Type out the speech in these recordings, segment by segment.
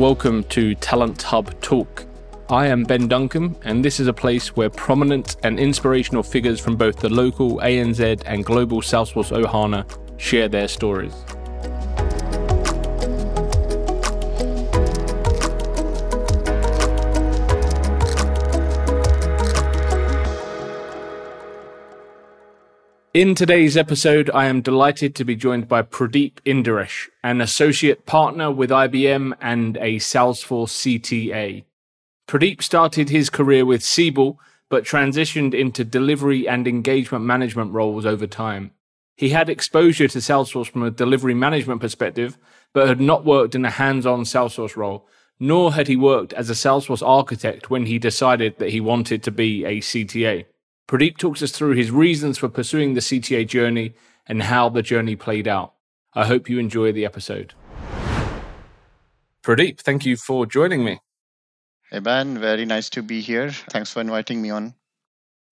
welcome to Talent Hub Talk. I am Ben Duncan, and this is a place where prominent and inspirational figures from both the local ANZ and global Salesforce Ohana share their stories. In today's episode, I am delighted to be joined by Pradeep Indiresh, an associate partner with IBM and a Salesforce CTA. Pradeep started his career with Siebel, but transitioned into delivery and engagement management roles over time. He had exposure to Salesforce from a delivery management perspective, but had not worked in a hands-on Salesforce role, nor had he worked as a Salesforce architect when he decided that he wanted to be a CTA. Pradeep talks us through his reasons for pursuing the CTA journey and how the journey played out. I hope you enjoy the episode. Pradeep, thank you for joining me. Hey, Ben, very nice to be here. Thanks for inviting me on.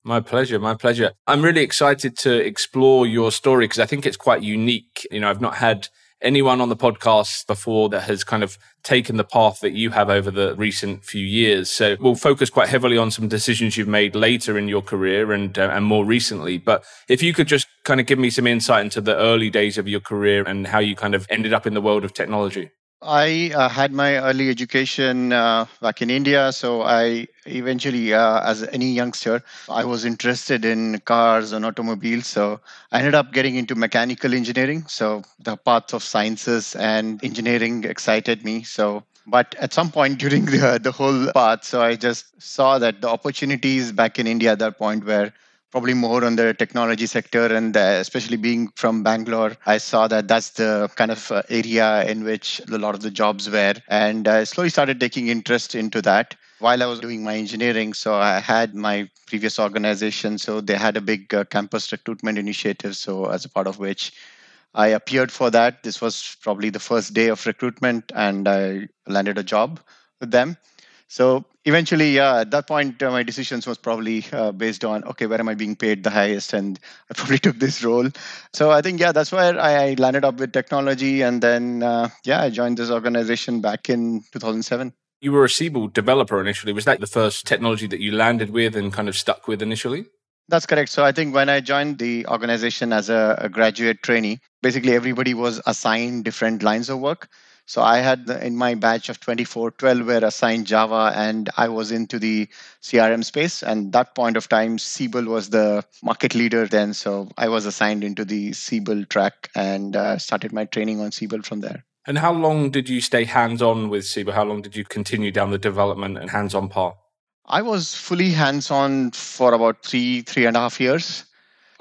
My pleasure, my pleasure. I'm really excited to explore your story because I think it's quite unique. You know, I've not had anyone on the podcast before that has kind of taken the path that you have over the recent few years. So we'll focus quite heavily on some decisions you've made later in your career and uh, and more recently. But if you could just kind of give me some insight into the early days of your career and how you kind of ended up in the world of technology. I uh, had my early education uh, back in India. So I eventually, uh, as any youngster, I was interested in cars and automobiles. So I ended up getting into mechanical engineering. So the path of sciences and engineering excited me. So but at some point during the, the whole path, so I just saw that the opportunities back in India at that point were probably more on the technology sector and uh, especially being from bangalore i saw that that's the kind of uh, area in which a lot of the jobs were. And i slowly started taking interest into that. While i was doing my engineering so i had my previous organization so they had a big uh, campus recruitment initiative so as a part of which i appeared for that. This was probably the first day of recruitment and i landed a job with them. So eventually, yeah, at that point, uh, my decisions was probably uh, based on okay, where am I being paid the highest, and I probably took this role. So I think yeah, that's where I, landed up with technology, and then uh, yeah, I joined this organization back in 2007. You were a Siebel developer initially. Was that the first technology that you landed with and kind of stuck with initially? That's correct. So I think when I joined the organization as a, a graduate trainee, basically everybody was assigned different lines of work. So I had in my batch of 24, 12 were assigned Java, and I was into the CRM space. And that point of time, Siebel was the market leader then. So I was assigned into the Siebel track and uh, started my training on Siebel from there. And how long did you stay hands on with Siebel? How long did you continue down the development and hands on path? I was fully hands on for about three, three and a half years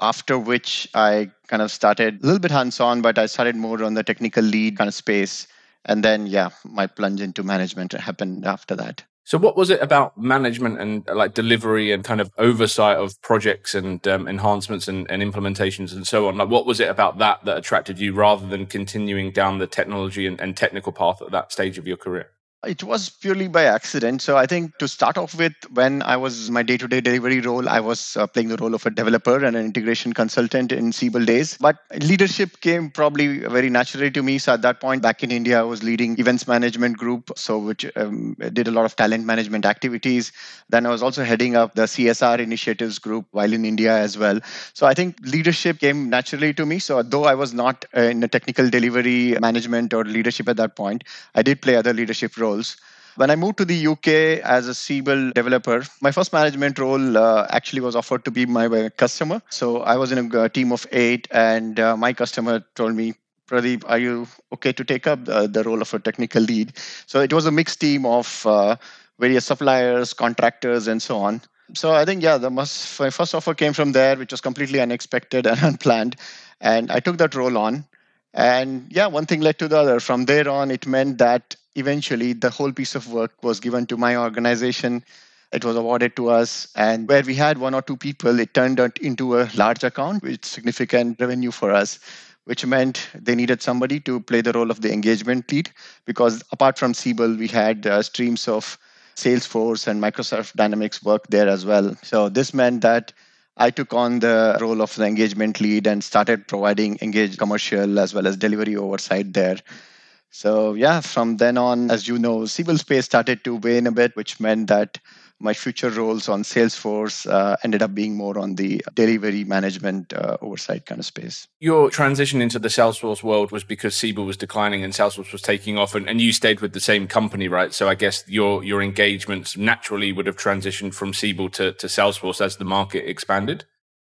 after which I kind of started a little bit hands on, but I started more on the technical lead kind of space and then yeah my plunge into management happened after that. So what was it about management and like delivery and kind of oversight of projects and um, enhancements and, and, implementations and so on? Like what was it about that that attracted you rather than continuing down the technology and, and technical path at that stage of your career it was purely by accident. So I think to start off with, when I was my day-to-day delivery role, I was uh, playing the role of a developer and an integration consultant in Siebel days. But leadership came probably very naturally to me. So at that point, back in India, I was leading events management group, so which um, did a lot of talent management activities. Then I was also heading up the CSR initiatives group while in India as well. So I think leadership came naturally to me. So though I was not uh, in a technical delivery management or leadership at that point, I did play other leadership roles roles. When I moved to the UK as a Siebel developer, my first management role uh, actually was offered to be my, customer. So I was in a, team of eight, and uh, my customer told me, Pradeep, are you okay to take up the, the, role of a technical lead? So it was a mixed team of uh, various suppliers, contractors, and so on. So I think, yeah, the my first offer came from there, which was completely unexpected and unplanned. And I took that role on. And yeah, one thing led to the other. From there on, it meant that eventually the whole piece of work was given to my organization. It was awarded to us. And where we had one or two people it turned into a large account with significant revenue for us which meant they needed somebody to play the role of the engagement lead. Because apart from siebel we had uh, streams of salesforce and microsoft dynamics work there as well. So this meant that i took on the role of the engagement lead and started providing engaged commercial as well as delivery oversight there. So yeah, from then on, as you know, Siebel space started to wane a bit, which meant that my future roles on Salesforce uh, ended up being more on the delivery management uh, oversight kind of space. Your transition into the Salesforce world was because Siebel was declining and Salesforce was taking off, and, and you stayed with the same company, right? So I guess your your engagements naturally would have transitioned from Siebel to, to Salesforce as the market expanded.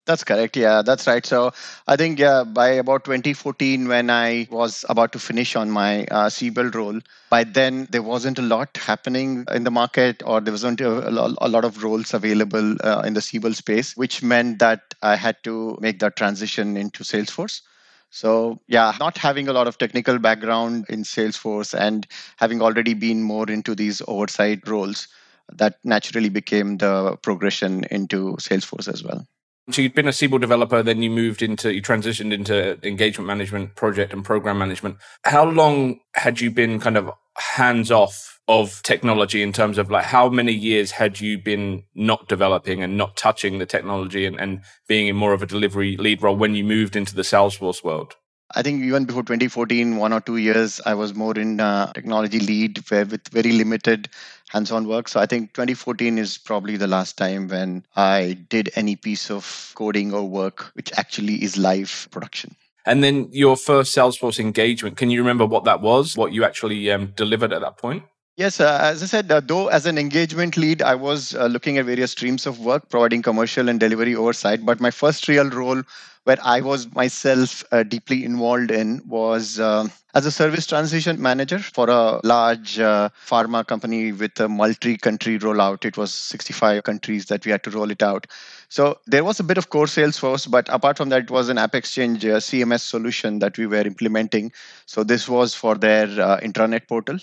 That's correct. Yeah, that's right. So I think yeah, by about 2014, when I was about to finish on my uh, role, by then there wasn't a lot happening in the market, or there wasn't a, a lot of roles available uh, in the Siebel space, which meant that I had to make that transition into Salesforce. So, yeah, not having a lot of technical background in Salesforce and having already been more into these oversight roles, that naturally became the progression into Salesforce as well. So you'd been a Siebel developer, then you moved into, you transitioned into engagement management, project and program management. How long had you been kind of hands off of technology in terms of like how many years had you been not developing and not touching the technology and, and being in more of a delivery lead role when you moved into the Salesforce world? I think even before 2014, one or two years, I was more in uh, technology lead with very limited hands-on work. So I think 2014 is probably the last time when I did any piece of coding or work which actually is live production. And then your first Salesforce engagement, can you remember what that was? What you actually um, delivered at that point? Yes, uh, as I said, uh, though as an engagement lead, I was uh, looking at various streams of work, providing commercial and delivery oversight. But my first real role, where I was myself uh, deeply involved in, was uh, as a service transition manager for a large uh, pharma company with a multi-country rollout. It was 65 countries that we had to roll it out. So there was a bit of core Salesforce, but apart from that, it was an App AppExchange CMS solution that we were implementing. So this was for their intranet portal.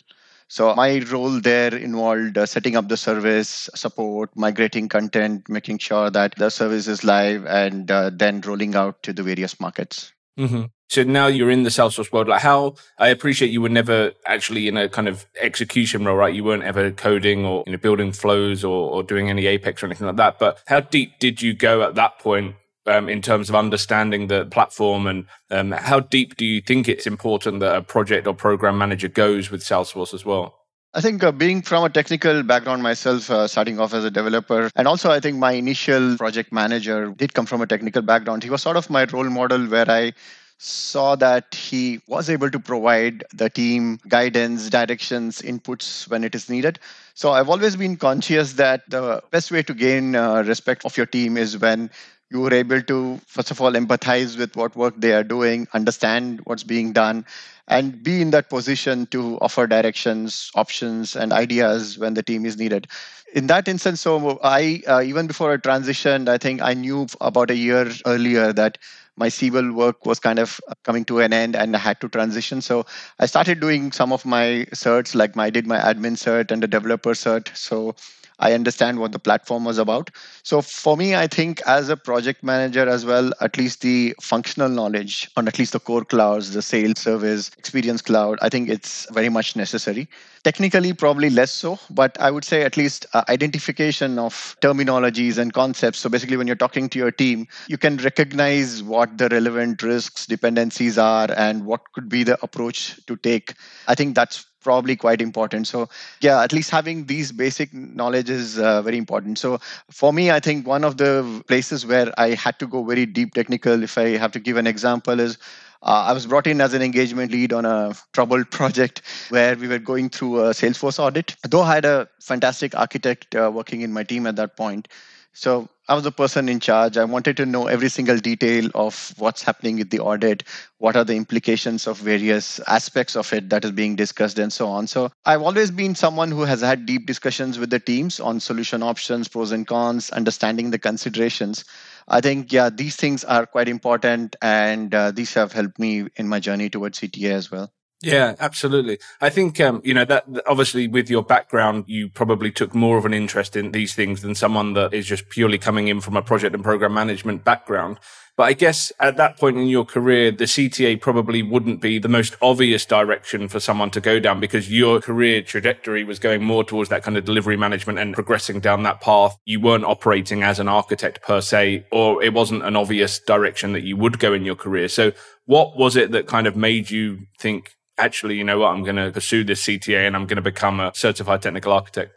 So my role there involved uh, setting up the service, support, migrating content, making sure that the service is live, and uh, then rolling out to the various markets. Mm-hmm. So now you're in the Salesforce world. Like how I appreciate you were never actually in a kind of execution role, right? You weren't ever coding or you know, building flows or, or doing any Apex or anything like that. But how deep did you go at that point um, in terms of understanding the platform and um, how deep do you think it's important that a project or program manager goes with Salesforce as well? I think uh, being from a technical background myself, uh, starting off as a developer, and also I think my initial project manager did come from a technical background. He was sort of my role model where I saw that he was able to provide the team guidance, directions, inputs when it is needed. So I've always been conscious that the best way to gain uh, respect of your team is when you were able to first of all empathize with what work they are doing understand what's being done and be in that position to offer directions options and ideas when the team is needed in that instance so i uh, even before i transitioned i think i knew about a year earlier that my Siebel work was kind of coming to an end and I had to transition. So I started doing some of my certs, like I did my admin cert and the developer cert. So I understand what the platform was about. So for me, I think as a project manager as well, at least the functional knowledge on at least the core clouds, the sales service, experience cloud, I think it's very much necessary. Technically, probably less so, but I would say at least uh, identification of terminologies and concepts. So basically, when you're talking to your team, you can recognize what the relevant risks, dependencies are, and what could be the approach to take. I think that's probably quite important so yeah at least having these basic knowledge is uh, very important so for me i think one of the places where i had to go very deep technical if i have to give an example is uh, I was brought in as an engagement lead on a troubled project where we were going through a Salesforce audit. Though I had a fantastic architect uh, working in my team at that point, so I was the person in charge. I wanted to know every single detail of what's happening with the audit, what are the implications of various aspects of it that is being discussed, and so on. So I've always been someone who has had deep discussions with the teams on solution options, pros and cons, understanding the considerations. I think, yeah, these things are quite important, and uh, these have helped me in my journey towards CTA as well. Yeah, absolutely. I think, um, you know, that obviously with your background, you probably took more of an interest in these things than someone that is just purely coming in from a project and program management background. But I guess at that point in your career, the CTA probably wouldn't be the most obvious direction for someone to go down because your career trajectory was going more towards that kind of delivery management and progressing down that path. You weren't operating as an architect per se, or it wasn't an obvious direction that you would go in your career. So what was it that kind of made you think, actually, you know what, I'm going to pursue this CTA and I'm going to become a certified technical architect?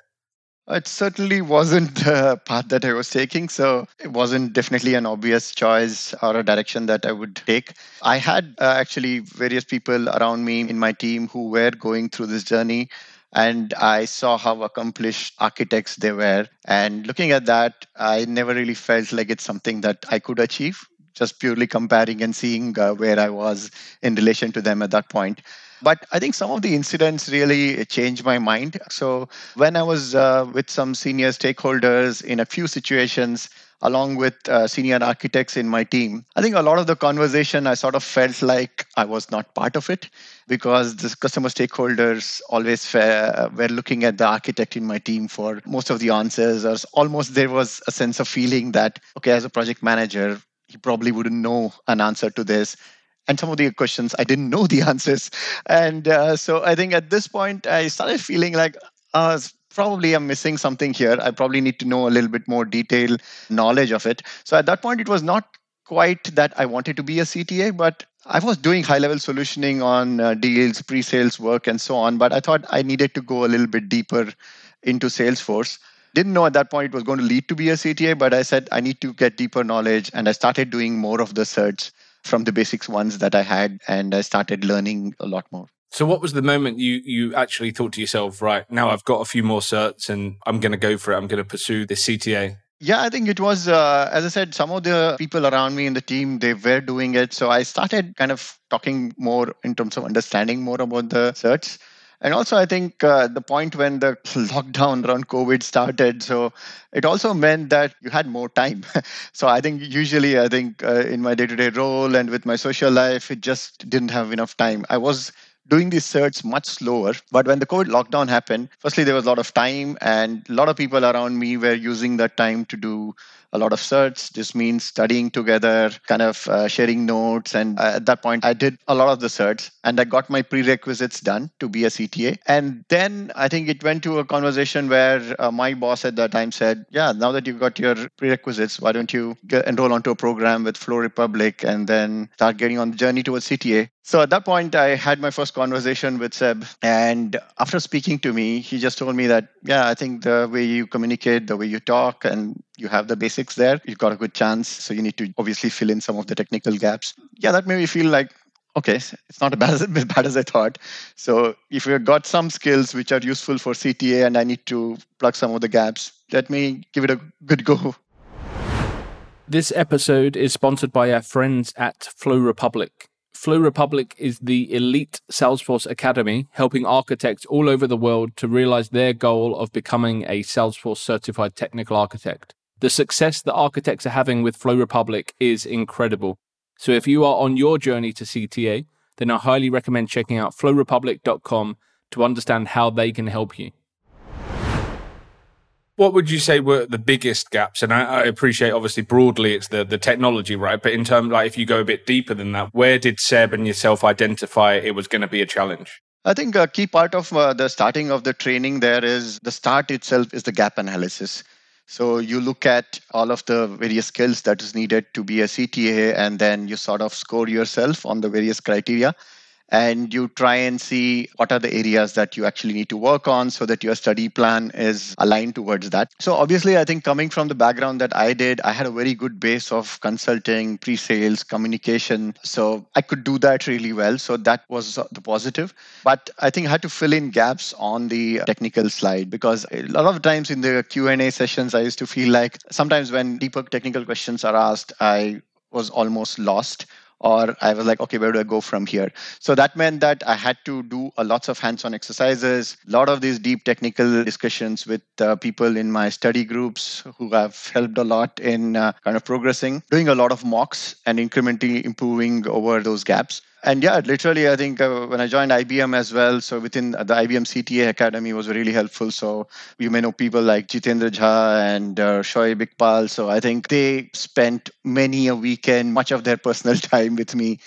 It certainly wasn't the path that I was taking. So it wasn't definitely an obvious choice or a direction that I would take. I had uh, actually various people around me in my team who were going through this journey. And I saw how accomplished architects they were. And looking at that, I never really felt like it's something that I could achieve, just purely comparing and seeing uh, where I was in relation to them at that point. But I think some of the incidents really changed my mind. So when I was uh, with some senior stakeholders in a few situations, along with uh, senior architects in my team. I think a lot of the conversation, I sort of felt like I was not part of it because the customer stakeholders always fa- were looking at the architect in my team for most of the answers, or almost there was a sense of feeling that, okay, as a project manager, he probably wouldn't know an answer to this and some of the questions I didn't know the answers. And uh, so I think at this point, I started feeling like uh, probably I'm missing something here. I probably need to know a little bit more detailed knowledge of it. So at that point, it was not quite that I wanted to be a CTA, but I was doing high level solutioning on uh, deals, pre sales work, and so on. But I thought I needed to go a little bit deeper into Salesforce. Didn't know at that point it was going to lead to be a CTA, but I said I need to get deeper knowledge. And I started doing more of the certs from the basics ones that I had, and I started learning a lot more. So, what was the moment you you actually thought to yourself, right now I've got a few more certs and I'm going to go for it. I'm going to pursue this CTA. Yeah, I think it was, uh, as I said, some of the people around me in the team, they were doing it. So I started kind of talking more in terms of understanding more about the certs. And also, I think uh, the point when the lockdown around COVID started, so it also meant that you had more time. so I think usually, I think uh, in my day to day role and with my social life, it just didn't have enough time. I was doing these certs much slower. But when the COVID lockdown happened, firstly, there was a lot of time, and a lot of people around me were using that time to do a lot of certs. This means studying together, kind of uh, sharing notes. And uh, at that point, I did a lot of the certs and I got my prerequisites done to be a CTA. And then I think it went to a conversation where uh, my boss at that time said, Yeah, now that you've got your prerequisites, why don't you get, enroll onto a program with Flow Republic and then start getting on the journey towards CTA? So at that point, I had my first conversation with Seb. And after speaking to me, he just told me that, yeah, I think the way you communicate, the way you talk, and you have the basics there, you've got a good chance. So you need to obviously fill in some of the technical gaps. Yeah, that made me feel like, okay, it's not as bad as, I thought. So if you've got some skills which are useful for CTA and I need to plug some of the gaps, let me give it a good go. This episode is sponsored by our friends at Flow Republic. Flow Republic is the elite Salesforce Academy, helping architects all over the world to realize their goal of becoming a Salesforce certified technical architect. The success that architects are having with Flow Republic is incredible. So if you are on your journey to CTA, then I highly recommend checking out flowrepublic.com to understand how they can help you what would you say were the biggest gaps? And I, I, appreciate, obviously, broadly, it's the the technology, right? But in terms, like, if you go a bit deeper than that, where did Seb and yourself identify it was going to be a challenge? I think a key part of uh, the starting of the training there is the start itself is the gap analysis. So you look at all of the various skills that is needed to be a CTA, and then you sort of score yourself on the various criteria and you try and see what are the areas that you actually need to work on so that your study plan is aligned towards that. So, obviously, I think coming from the background that I did, I had a very good base of consulting, pre sales, communication. So, I could do that really well. So, that was the positive. But I think I had to fill in gaps on the technical slide because a lot of times in the Q&A sessions, I used to feel like sometimes when deeper technical questions are asked, I was almost lost or I was like, okay, where do I go from here? So that meant that I had to do a lots of hands-on exercises, a lot of these deep technical discussions with uh, people in my study groups who have helped a lot in uh, kind of progressing, doing a lot of mocks and incrementally improving over those gaps. And yeah, literally, I think uh, when I joined IBM as well, so within the IBM CTA Academy was really helpful. So you may know people like Jitendra Jha and uh, Iqbal. So I think they spent many a weekend, much of their personal time with me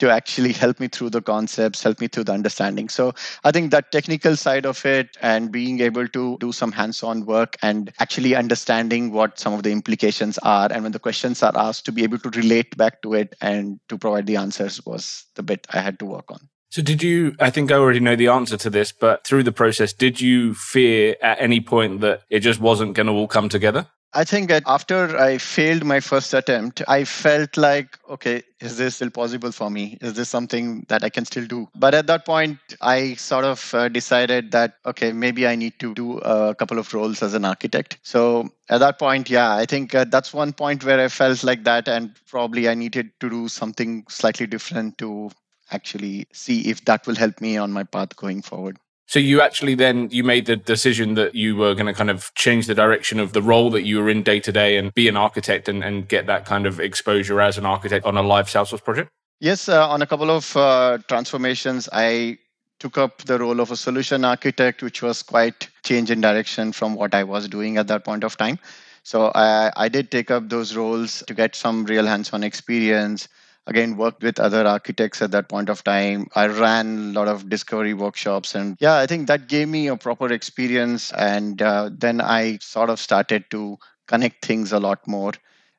to actually help me through the concepts, help me through the understanding. So I think that technical side of it and being able to do some hands on work and actually understanding what some of the implications are. And when the questions are asked, to be able to relate back to it and to provide the answers was the bit I had to work on. So, did you? I think I already know the answer to this, but through the process, did you fear at any point that it just wasn't going to all come together? I think that after I failed my first attempt, I felt like, okay, is this still possible for me? Is this something that I can still do? But at that point, I sort of uh, decided that, okay, maybe I need to do a couple of roles as an architect. So at that point, yeah, I think uh, that's one point where I felt like that. And probably I needed to do something slightly different to actually see if that will help me on my path going forward. So you actually then you made the decision that you were going to kind of change the direction of the role that you were in day to day and be an architect and, and get that kind of exposure as an architect on a live Salesforce project? Yes, uh, on a couple of uh, transformations, I took up the role of a solution architect, which was quite change in direction from what I was doing at that point of time. So I, I did take up those roles to get some real hands-on experience again worked with other architects at that point of time. I ran a lot of discovery workshops and yeah i think that gave me a proper experience. And uh, then i sort of started to connect things a lot more.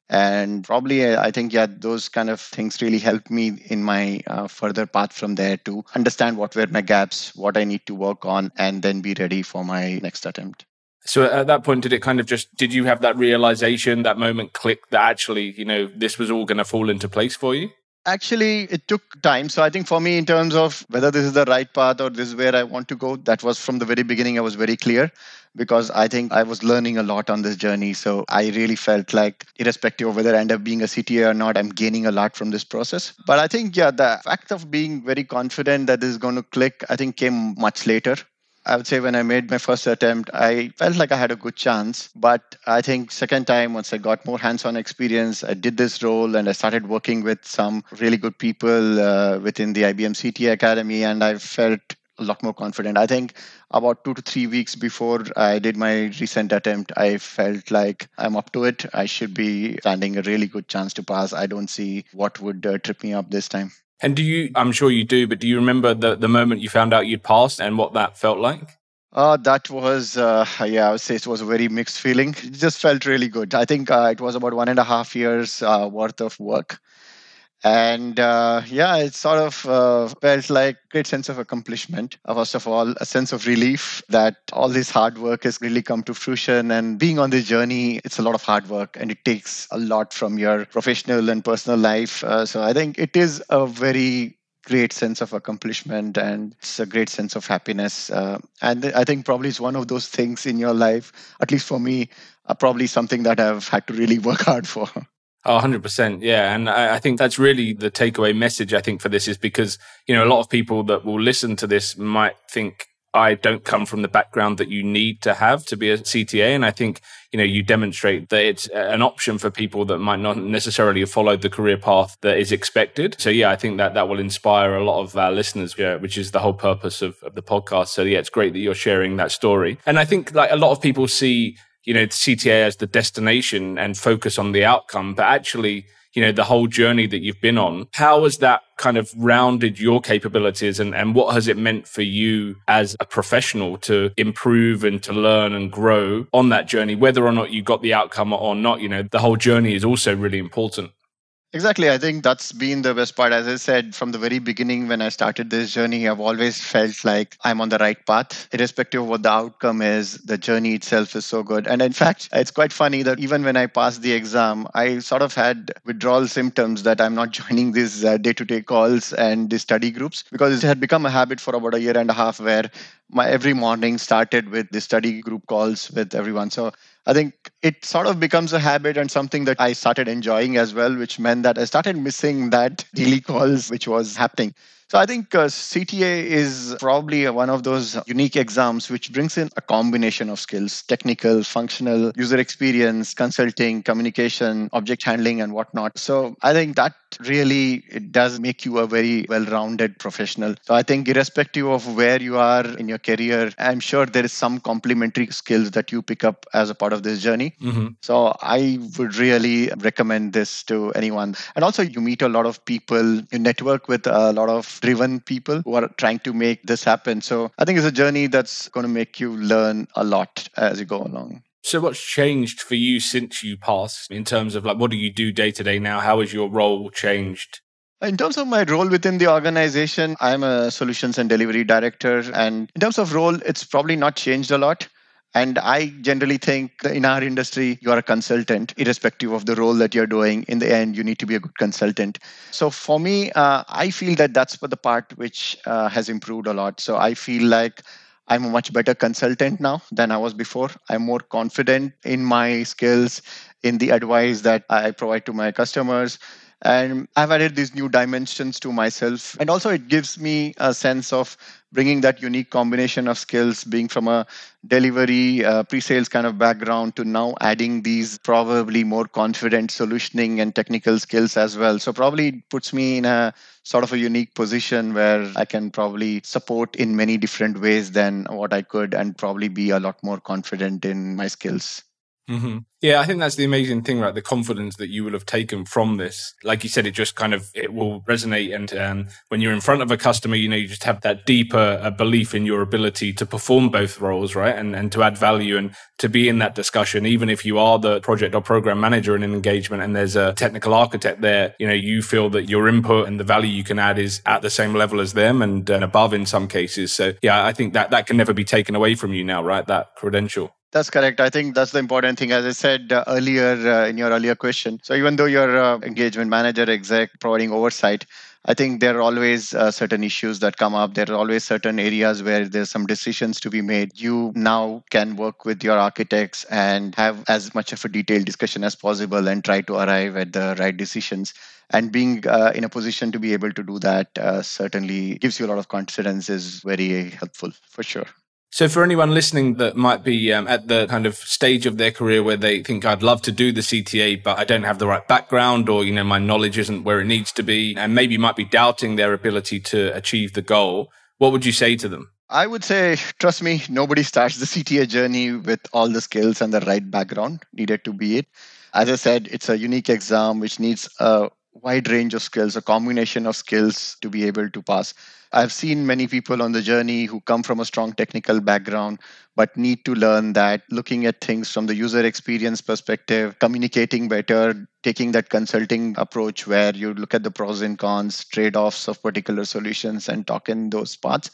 And probably uh, i think yeah those kind of things really helped me in my uh, further path from there to understand what were my gaps what i need to work on and then be ready for my next attempt. So at that point, did it kind of just, did you have that realization, that moment click that actually, you know, this was all going to fall into place for you? Actually, it took time. So I think for me, in terms of whether this is the right path or this is where I want to go, that was from the very beginning, I was very clear because I think I was learning a lot on this journey. So I really felt like, irrespective of whether I end up being a CTA or not, I'm gaining a lot from this process. But I think, yeah, the fact of being very confident that this is going to click, I think came much later. I would say when I made my first attempt, I felt like I had a good chance. But I think second time, once I got more hands-on experience, I did this role and I started working with some really good people uh, within the IBM CTA Academy, and I felt a lot more confident. I think about two to three weeks before I did my recent attempt, I felt like I'm up to it. I should be standing a really good chance to pass. I don't see what would uh, trip me up this time. And do you, I'm sure you do, but do you remember the, the moment you found out you'd passed and what that felt like? Uh, that was, uh, yeah, I would say it was a very mixed feeling. It just felt really good. I think uh, it was about one and a half years uh, worth of work and uh, yeah it sort of uh, felt like great sense of accomplishment uh, first of all a sense of relief that all this hard work has really come to fruition. And being on this journey it's a lot of hard work and it takes a lot from your professional and personal life. Uh, so i think it is a very great sense of accomplishment and it's a great sense of happiness. Uh, and i think probably it's one of those things in your life at least for me uh, probably something that i've had to really work hard for Oh, 100%. Yeah. And I, I, think that's really the takeaway message, I think, for this is because, you know, a lot of people that will listen to this might think, I don't come from the background that you need to have to be a CTA. And I think, you know, you demonstrate that it's an option for people that might not necessarily have followed the career path that is expected. So yeah, I think that that will inspire a lot of our listeners, yeah, which is the whole purpose of, of the podcast. So yeah, it's great that you're sharing that story. And I think like a lot of people see you know, CTA as the destination and focus on the outcome, but actually, you know, the whole journey that you've been on, how has that kind of rounded your capabilities and, and what has it meant for you as a professional to improve and to learn and grow on that journey, whether or not you got the outcome or not, you know, the whole journey is also really important. Exactly. I think that's been the best part. As I said, from the very beginning, when I started this journey, I've always felt like I'm on the right path, irrespective of what the outcome is. The journey itself is so good. And in fact, it's quite funny that even when I passed the exam, I sort of had withdrawal symptoms that I'm not joining these day to day calls and the study groups because it had become a habit for about a year and a half where my every morning started with the study group calls with everyone. So I think it sort of becomes a habit and something that I started enjoying as well, which meant that I started missing that daily calls, which was happening. So I think uh, CTA is probably one of those unique exams which brings in a combination of skills technical, functional, user experience, consulting, communication, object handling, and whatnot. So I think that really it does make you a very well-rounded professional so i think irrespective of where you are in your career i'm sure there is some complementary skills that you pick up as a part of this journey mm-hmm. so i would really recommend this to anyone and also you meet a lot of people you network with a lot of driven people who are trying to make this happen so i think it's a journey that's going to make you learn a lot as you go along so what's changed for you since you passed in terms of like what do you do day to day now? How has your role changed? In terms of my role within the organization, I'm a solutions and delivery director. And in terms of role, it's probably not changed a lot. And I generally think in our industry, you're a consultant, irrespective of the role that you're doing. In the end, you need to be a good consultant. So for me, uh, I feel that that's for the part which uh, has improved a lot. So I feel like I'm a much better consultant now than I was before. I'm more confident in my skills, in the advice that I provide to my customers. And I've added these new dimensions to myself. And also, it gives me a sense of bringing that unique combination of skills, being from a delivery, uh, pre sales kind of background, to now adding these probably more confident solutioning and technical skills as well. So, probably puts me in a sort of a unique position where I can probably support in many different ways than what I could, and probably be a lot more confident in my skills. Mm-hmm. Yeah, I think that's the amazing thing, right? The confidence that you will have taken from this. Like you said, it just kind of it will resonate, and um, when you're in front of a customer, you know, you just have that deeper uh, belief in your ability to perform both roles, right? And and to add value and to be in that discussion, even if you are the project or program manager in an engagement, and there's a technical architect there, you know, you feel that your input and the value you can add is at the same level as them and, and above in some cases. So yeah, I think that that can never be taken away from you now, right? That credential. That's correct. I think that's the important thing. As I said uh, earlier uh, in your earlier question, so even though you're uh, engagement manager, exec, providing oversight, I think there are always uh, certain issues that come up. There are always certain areas where there's some decisions to be made. You now can work with your architects and have as much of a detailed discussion as possible and try to arrive at the right decisions. And being uh, in a position to be able to do that uh, certainly gives you a lot of confidence, is very helpful for sure. So, for anyone listening that might be um, at the kind of stage of their career where they think I'd love to do the CTA, but I don't have the right background, or you know my knowledge isn't where it needs to be, and maybe might be doubting their ability to achieve the goal, what would you say to them? I would say, trust me, nobody starts the CTA journey with all the skills and the right background needed to be it. As I said, it's a unique exam which needs a wide range of skills, a combination of skills to be able to pass. I've seen many people on the journey who come from a strong technical background, but need to learn that looking at things from the user experience perspective, communicating better, taking that consulting approach where you look at the pros and cons, trade offs of particular solutions, and talk in those parts.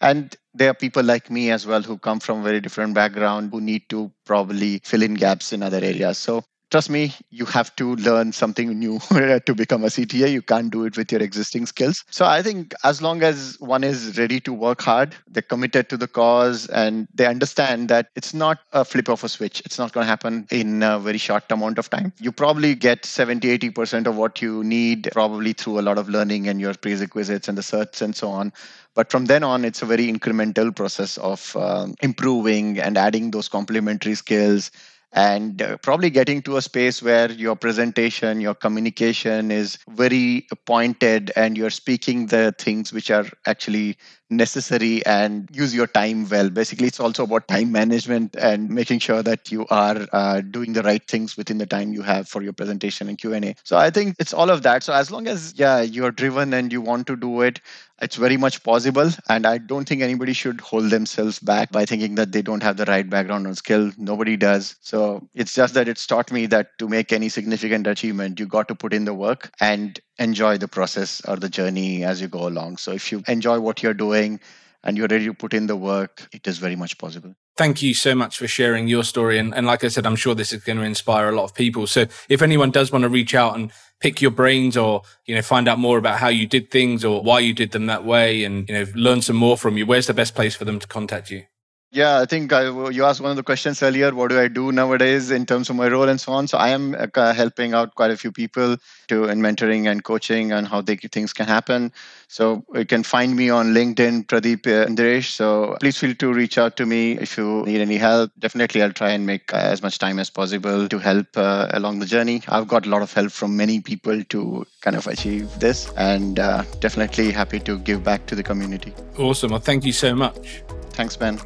And there are people like me as well who come from very different background who need to probably fill in gaps in other areas. So trust me, you have to learn something new to become a CTA. You can't do it with your existing skills. So I think as long as one is ready to work hard, they're committed to the cause, and they understand that it's not a flip of a switch. It's not going to happen in a very short amount of time. You probably get 70, 80% of what you need probably through a lot of learning and your prerequisites and the certs and so on. But from then on, it's a very incremental process of um, improving and adding those complementary skills and uh, probably getting to a space where your presentation your communication is very pointed and you're speaking the things which are actually necessary and use your time well. Basically it's also about time management and making sure that you are uh, doing the right things within the time you have for your presentation and q&a so i think it's all of that. So as long as yeah you're driven and you want to do it it's very much possible and i don't think anybody should hold themselves back by thinking that they don't have the right background or skill. Nobody does. So it's just that it's taught me that to make any significant achievement you got to put in the work and enjoy the process or the journey as you go along. So if you enjoy what you're doing and you're ready to put in the work it is very much possible thank you so much for sharing your story and, and like i said i'm sure this is going to inspire a lot of people so if anyone does want to reach out and pick your brains or, you know, find out more about how you did things or why you did them that way and, you know, learn some more from you, where's the best place for them to contact you? Yeah, I think I, you asked one of the questions earlier. What do I do nowadays in terms of my role and so on? So I am uh, helping out quite a few people to in mentoring and coaching and how they, things can happen. So you can find me on LinkedIn, Pradeep uh, Indiresh. So please feel to reach out to me if you need any help. Definitely, I'll try and make uh, as much time as possible to help uh, along the journey. I've got a lot of help from many people to kind of achieve this, and uh, definitely happy to give back to the community. Awesome. Well, thank you so much. Thanks, Ben.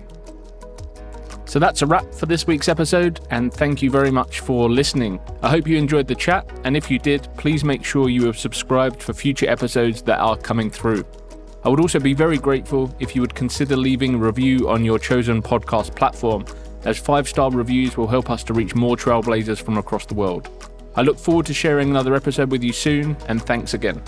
So that's a wrap for this week's episode, and thank you very much for listening. I hope you enjoyed the chat, and if you did, please make sure you have subscribed for future episodes that are coming through. I would also be very grateful if you would consider leaving a review on your chosen podcast platform, as five star reviews will help us to reach more trailblazers from across the world. I look forward to sharing another episode with you soon, and thanks again.